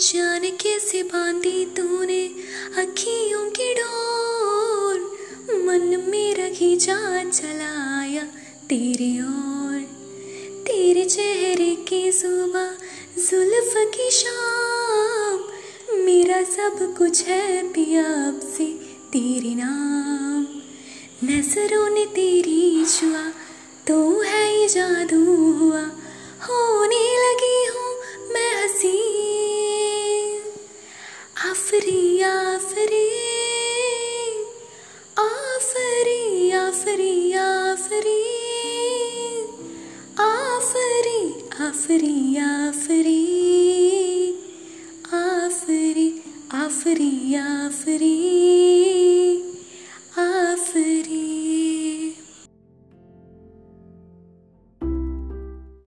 जान कैसे बांधी तूने अखियों की डोर? मन मेरा खींचा चलाया तेरी ओर। तेरे चेहरे की सुबह जुल्फ की शाम। मेरा सब कुछ है पिया अब से तेरे नाम। नज़रों ने तेरी छुआ तो है ये जादू आफरी आफरी आफरी आफरी आफरी आफरी आफरी आफरी आफरी आफरी आफरी